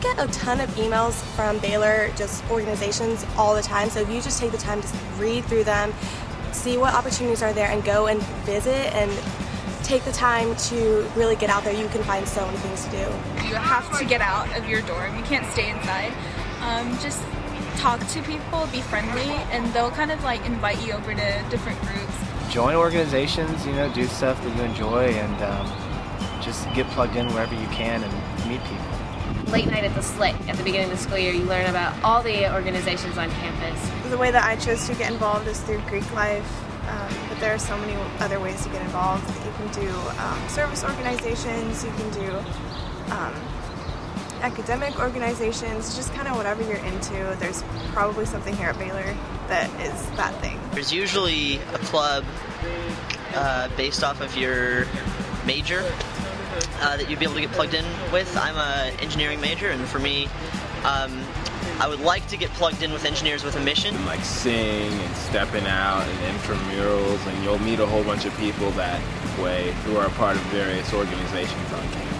get a ton of emails from Baylor, just organizations all the time. So if you just take the time to read through them, see what opportunities are there, and go and visit and take the time to really get out there, you can find so many things to do. You have to get out of your dorm. You can't stay inside. Um, just talk to people, be friendly, and they'll kind of like invite you over to different groups. Join organizations, you know, do stuff that you enjoy, and um, just get plugged in wherever you can and meet people. Late night at the Slick at the beginning of the school year, you learn about all the organizations on campus. The way that I chose to get involved is through Greek life. Um, but there are so many other ways to get involved. You can do um, service organizations, you can do um, academic organizations, just kind of whatever you're into. There's probably something here at Baylor that is that thing. There's usually a club uh, based off of your major uh, that you'd be able to get plugged in with. I'm an engineering major, and for me, um, I would like to get plugged in with engineers with a mission. Like sing and stepping out and intramurals, and you'll meet a whole bunch of people that way who are a part of various organizations on campus.